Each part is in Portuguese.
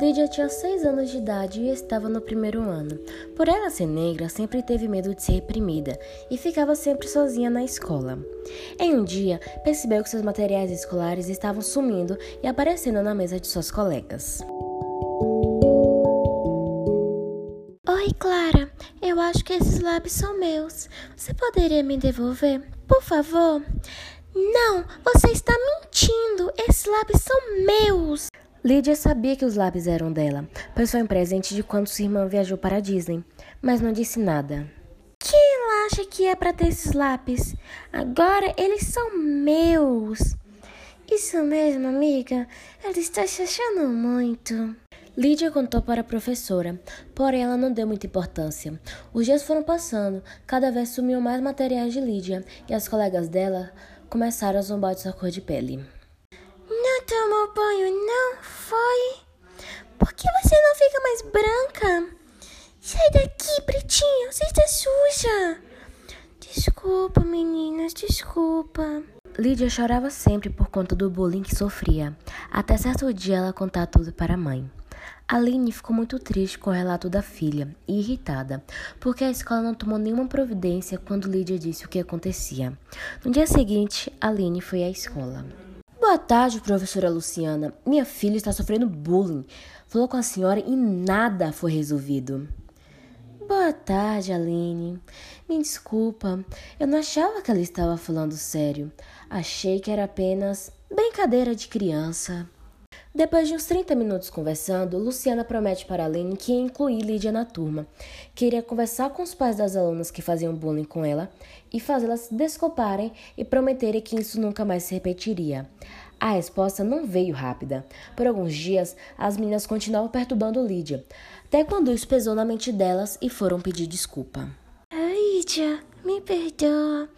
Lídia tinha seis anos de idade e estava no primeiro ano. Por ela ser negra, sempre teve medo de ser reprimida e ficava sempre sozinha na escola. Em um dia, percebeu que seus materiais escolares estavam sumindo e aparecendo na mesa de suas colegas. Oi, Clara. Eu acho que esses lápis são meus. Você poderia me devolver? Por favor? Não, você está mentindo. Esses lápis são meus. Lídia sabia que os lápis eram dela, pois foi um presente de quando sua irmã viajou para a Disney, mas não disse nada. Quem ela acha que é para ter esses lápis? Agora eles são meus. Isso mesmo, amiga. Ela está se achando muito. Lídia contou para a professora, porém ela não deu muita importância. Os dias foram passando, cada vez sumiam mais materiais de Lídia e as colegas dela começaram a zombar de sua cor de pele. Não tomou banho, não foi? Por que você não fica mais branca? Sai pretinha, você está suja. Desculpa, meninas, desculpa. Lídia chorava sempre por conta do bullying que sofria, até certo dia ela contar tudo para a mãe. Aline ficou muito triste com o relato da filha e irritada, porque a escola não tomou nenhuma providência quando Lídia disse o que acontecia. No dia seguinte, Aline foi à escola. Boa tarde, professora Luciana. Minha filha está sofrendo bullying. Falou com a senhora e nada foi resolvido. Boa tarde, Aline. Me desculpa, eu não achava que ela estava falando sério. Achei que era apenas brincadeira de criança. Depois de uns 30 minutos conversando, Luciana promete para Aline que ia incluir Lídia na turma, que iria conversar com os pais das alunas que faziam bullying com ela e fazê-las se desculparem e prometerem que isso nunca mais se repetiria. A resposta não veio rápida. Por alguns dias, as meninas continuavam perturbando Lídia, até quando isso pesou na mente delas e foram pedir desculpa. Lídia, me perdoa.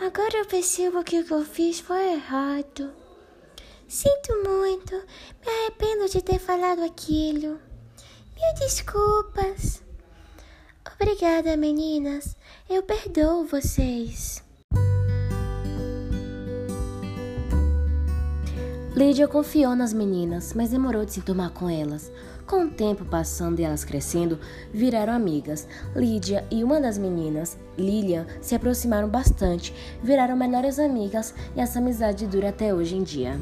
Agora eu percebo que o que eu fiz foi errado. Sinto muito, me arrependo de ter falado aquilo. Mil desculpas. Obrigada, meninas. Eu perdoo vocês. Lídia confiou nas meninas, mas demorou de se tomar com elas. Com o tempo passando e elas crescendo, viraram amigas. Lídia e uma das meninas, Lilian, se aproximaram bastante, viraram melhores amigas e essa amizade dura até hoje em dia.